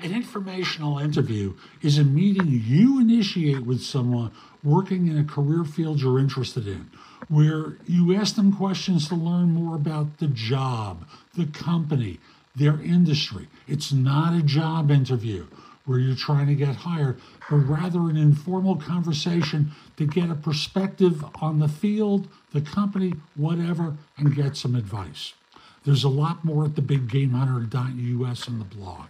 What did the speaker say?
An informational interview is a meeting you initiate with someone working in a career field you're interested in, where you ask them questions to learn more about the job, the company, their industry. It's not a job interview where you're trying to get hired, but rather an informal conversation to get a perspective on the field, the company, whatever, and get some advice. There's a lot more at thebiggamehunter.us in the blog.